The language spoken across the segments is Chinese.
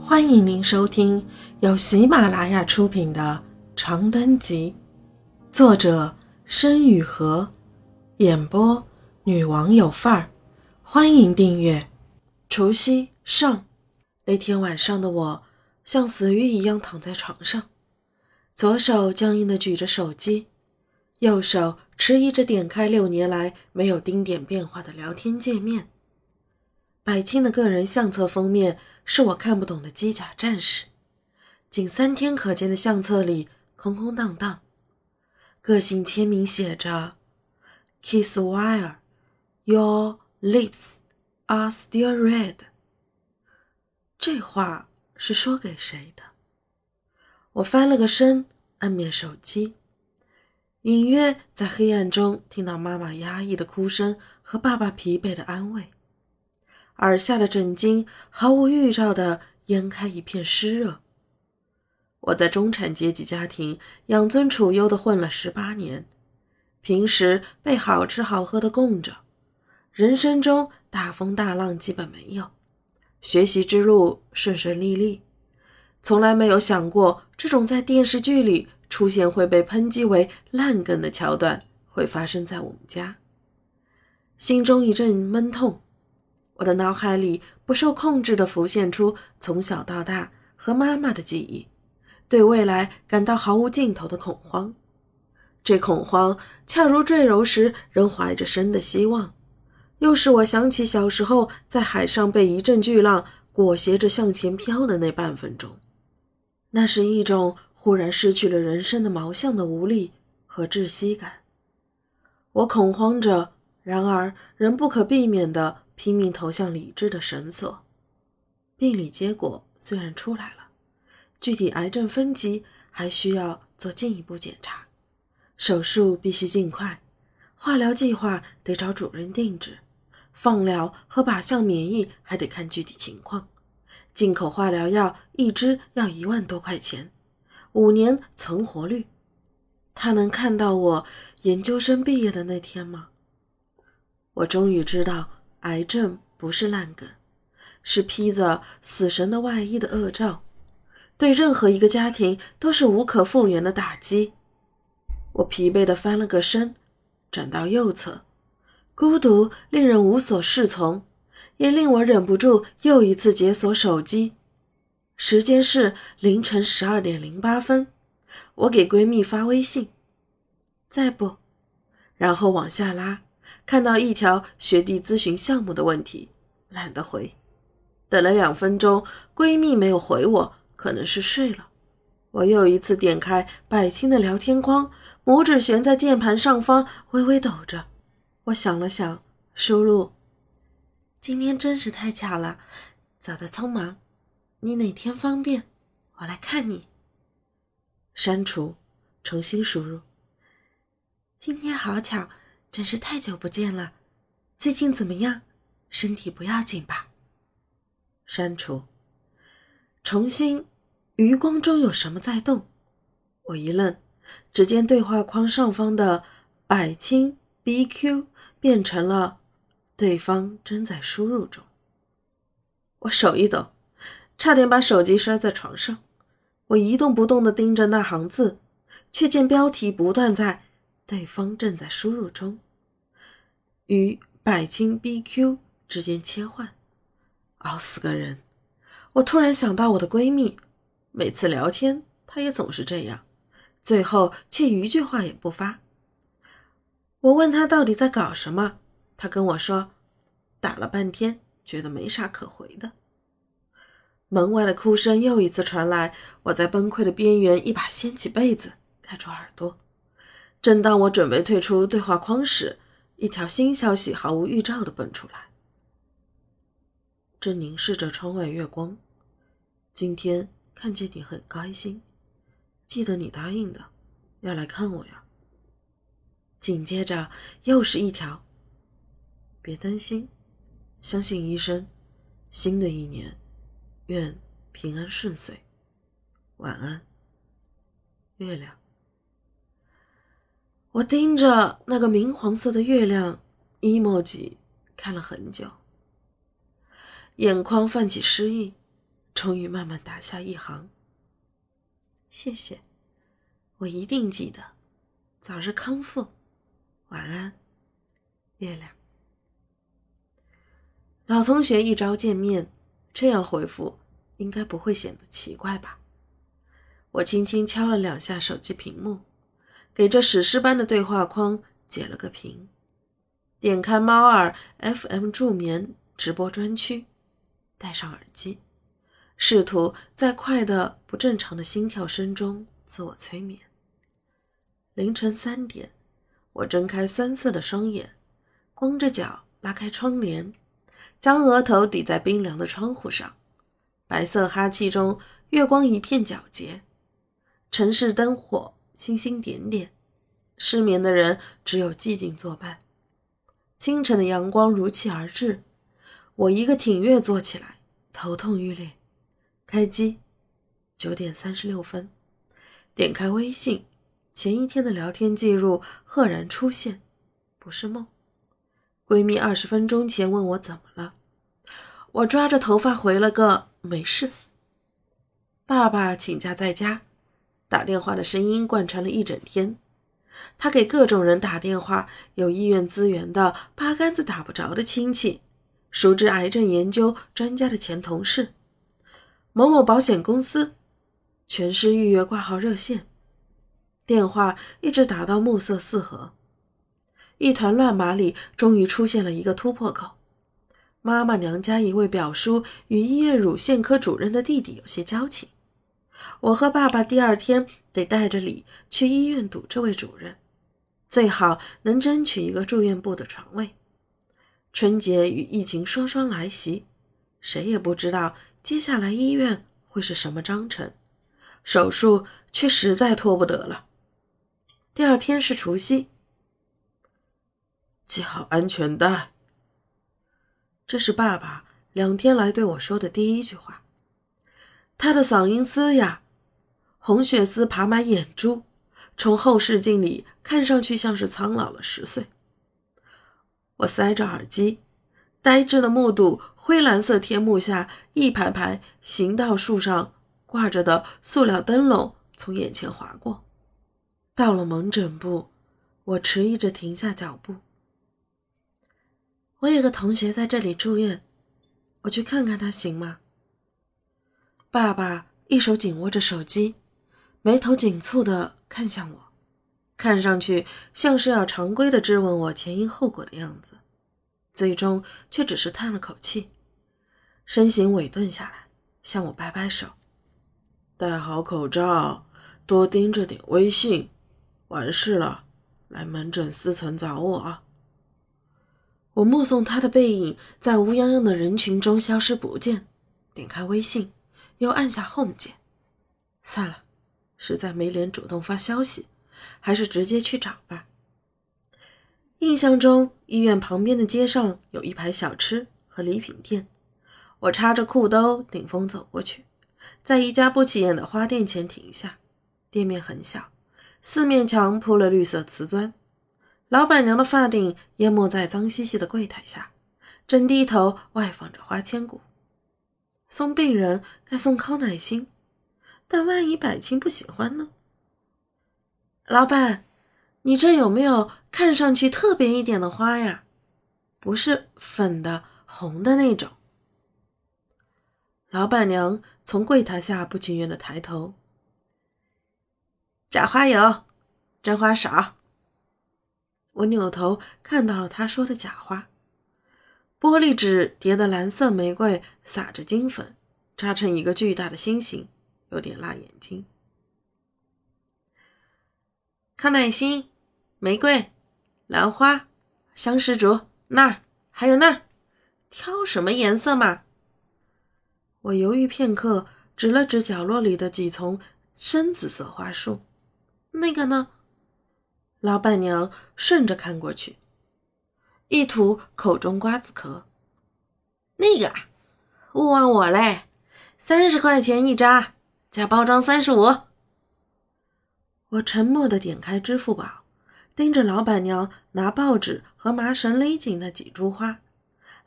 欢迎您收听由喜马拉雅出品的《长灯集》，作者申雨禾，演播女王有范儿。欢迎订阅。除夕上那天晚上的我，像死鱼一样躺在床上，左手僵硬地举着手机，右手迟疑着点开六年来没有丁点变化的聊天界面。百青的个人相册封面是我看不懂的机甲战士，仅三天可见的相册里空空荡荡，个性签名写着 “Kiss while your lips are still red”。这话是说给谁的？我翻了个身，按灭手机，隐约在黑暗中听到妈妈压抑的哭声和爸爸疲惫的安慰。耳下的枕巾毫无预兆地淹开一片湿热。我在中产阶级家庭养尊处优地混了十八年，平时被好吃好喝的供着，人生中大风大浪基本没有，学习之路顺顺利利，从来没有想过这种在电视剧里出现会被抨击为烂梗的桥段会发生在我们家，心中一阵闷痛。我的脑海里不受控制地浮现出从小到大和妈妈的记忆，对未来感到毫无尽头的恐慌。这恐慌恰如坠楼时仍怀着生的希望，又使我想起小时候在海上被一阵巨浪裹挟着向前飘的那半分钟。那是一种忽然失去了人生的毛相的无力和窒息感。我恐慌着，然而仍不可避免地。拼命投向理智的绳索。病理结果虽然出来了，具体癌症分级还需要做进一步检查，手术必须尽快，化疗计划得找主任定制，放疗和靶向免疫还得看具体情况。进口化疗药一支要一万多块钱，五年存活率。他能看到我研究生毕业的那天吗？我终于知道。癌症不是烂梗，是披着死神的外衣的恶兆，对任何一个家庭都是无可复原的打击。我疲惫地翻了个身，转到右侧，孤独令人无所适从，也令我忍不住又一次解锁手机。时间是凌晨十二点零八分，我给闺蜜发微信，再不，然后往下拉。看到一条学弟咨询项目的问题，懒得回。等了两分钟，闺蜜没有回我，可能是睡了。我又一次点开百青的聊天框，拇指悬在键盘上方，微微抖着。我想了想，输入：“今天真是太巧了，走得匆忙。你哪天方便，我来看你。”删除，重新输入：“今天好巧。”真是太久不见了，最近怎么样？身体不要紧吧？删除，重新。余光中有什么在动？我一愣，只见对话框上方的“百青 BQ” 变成了“对方正在输入中”。我手一抖，差点把手机摔在床上。我一动不动地盯着那行字，却见标题不断在。对方正在输入中，与百金 BQ 之间切换，熬死个人！我突然想到我的闺蜜，每次聊天她也总是这样，最后却一句话也不发。我问她到底在搞什么，她跟我说，打了半天觉得没啥可回的。门外的哭声又一次传来，我在崩溃的边缘，一把掀起被子盖住耳朵。正当我准备退出对话框时，一条新消息毫无预兆的蹦出来。正凝视着窗外月光，今天看见你很开心，记得你答应的，要来看我呀。紧接着又是一条，别担心，相信医生，新的一年，愿平安顺遂，晚安，月亮。我盯着那个明黄色的月亮 emoji 看了很久，眼眶泛起诗意，终于慢慢打下一行：“谢谢，我一定记得。早日康复，晚安，月亮。”老同学一朝见面，这样回复应该不会显得奇怪吧？我轻轻敲了两下手机屏幕，给这史诗般的对话框解了个屏，点开猫耳 FM 助眠直播专区，戴上耳机，试图在快的不正常的心跳声中自我催眠。凌晨三点，我睁开酸涩的双眼，光着脚拉开窗帘。将额头抵在冰凉的窗户上，白色哈气中，月光一片皎洁，城市灯火星星点点，失眠的人只有寂静作伴。清晨的阳光如期而至，我一个挺跃坐起来，头痛欲裂。开机，九点三十六分，点开微信，前一天的聊天记录赫然出现，不是梦。闺蜜二十分钟前问我怎么了，我抓着头发回了个没事。爸爸请假在家，打电话的声音贯穿了一整天。他给各种人打电话，有医院资源的，八竿子打不着的亲戚，熟知癌症研究专家的前同事，某某保险公司，全市预约挂号热线，电话一直打到暮色四合。一团乱麻里，终于出现了一个突破口。妈妈娘家一位表叔与医院乳腺科主任的弟弟有些交情，我和爸爸第二天得带着礼去医院堵这位主任，最好能争取一个住院部的床位。春节与疫情双双来袭，谁也不知道接下来医院会是什么章程，手术却实在拖不得了。第二天是除夕。系好安全带。这是爸爸两天来对我说的第一句话。他的嗓音嘶哑，红血丝爬满眼珠，从后视镜里看上去像是苍老了十岁。我塞着耳机，呆滞的目睹灰蓝色天幕下一排排行道树上挂着的塑料灯笼从眼前划过。到了门诊部，我迟疑着停下脚步。我有个同学在这里住院，我去看看他行吗？爸爸一手紧握着手机，眉头紧蹙的看向我，看上去像是要常规的质问我前因后果的样子，最终却只是叹了口气，身形委顿下来，向我摆摆手：“戴好口罩，多盯着点微信，完事了来门诊四层找我啊。”我目送他的背影在乌泱泱的人群中消失不见，点开微信，又按下 Home 键。算了，实在没脸主动发消息，还是直接去找吧。印象中，医院旁边的街上有一排小吃和礼品店。我插着裤兜顶风走过去，在一家不起眼的花店前停下。店面很小，四面墙铺了绿色瓷砖。老板娘的发顶淹没在脏兮兮的柜台下，正低头外放着花千骨。送病人该送康乃馨，但万一百青不喜欢呢？老板，你这有没有看上去特别一点的花呀？不是粉的、红的那种。老板娘从柜台下不情愿的抬头。假花有，真花少。我扭头看到了他说的假花，玻璃纸叠的蓝色玫瑰撒着金粉，扎成一个巨大的心形，有点辣眼睛。康乃馨、玫瑰、兰花、香石竹那儿还有那儿，挑什么颜色嘛？我犹豫片刻，指了指角落里的几丛深紫色花束，那个呢？老板娘顺着看过去，一吐口中瓜子壳。那个，勿忘我嘞，三十块钱一扎，加包装三十五。我沉默的点开支付宝，盯着老板娘拿报纸和麻绳勒紧那几株花，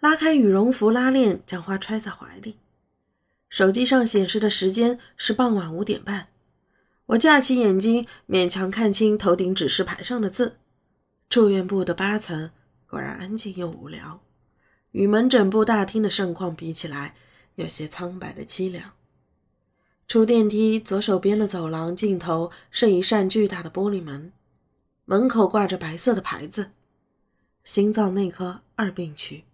拉开羽绒服拉链，将花揣在怀里。手机上显示的时间是傍晚五点半。我架起眼睛，勉强看清头顶指示牌上的字：“住院部的八层。”果然安静又无聊，与门诊部大厅的盛况比起来，有些苍白的凄凉。出电梯，左手边的走廊尽头是一扇巨大的玻璃门，门口挂着白色的牌子：“心脏内科二病区。”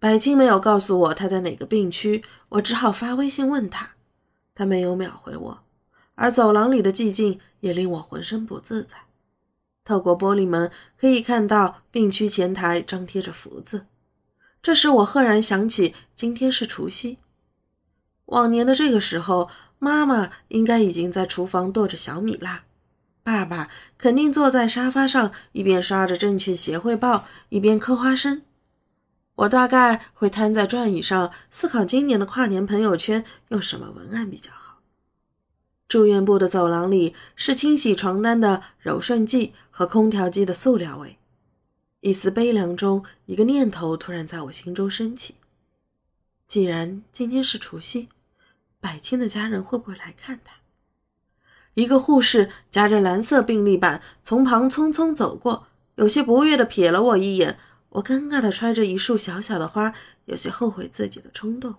百青没有告诉我他在哪个病区，我只好发微信问他，他没有秒回我。而走廊里的寂静也令我浑身不自在。透过玻璃门可以看到病区前台张贴着福字，这时我赫然想起今天是除夕。往年的这个时候，妈妈应该已经在厨房剁着小米辣，爸爸肯定坐在沙发上一边刷着证券协会报，一边嗑花生。我大概会瘫在转椅上思考今年的跨年朋友圈用什么文案比较好。住院部的走廊里是清洗床单的柔顺剂和空调机的塑料味。一丝悲凉中，一个念头突然在我心中升起：既然今天是除夕，百青的家人会不会来看他？一个护士夹着蓝色病历板从旁匆匆走过，有些不悦地瞥了我一眼。我尴尬地揣着一束小小的花，有些后悔自己的冲动。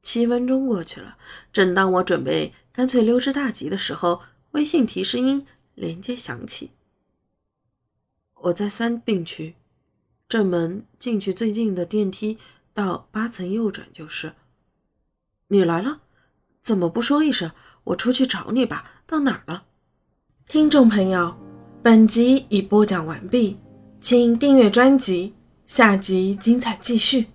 七分钟过去了，正当我准备干脆溜之大吉的时候，微信提示音连接响起。我在三病区，正门进去最近的电梯到八层右转就是。你来了？怎么不说一声？我出去找你吧。到哪儿了？听众朋友，本集已播讲完毕。请订阅专辑，下集精彩继续。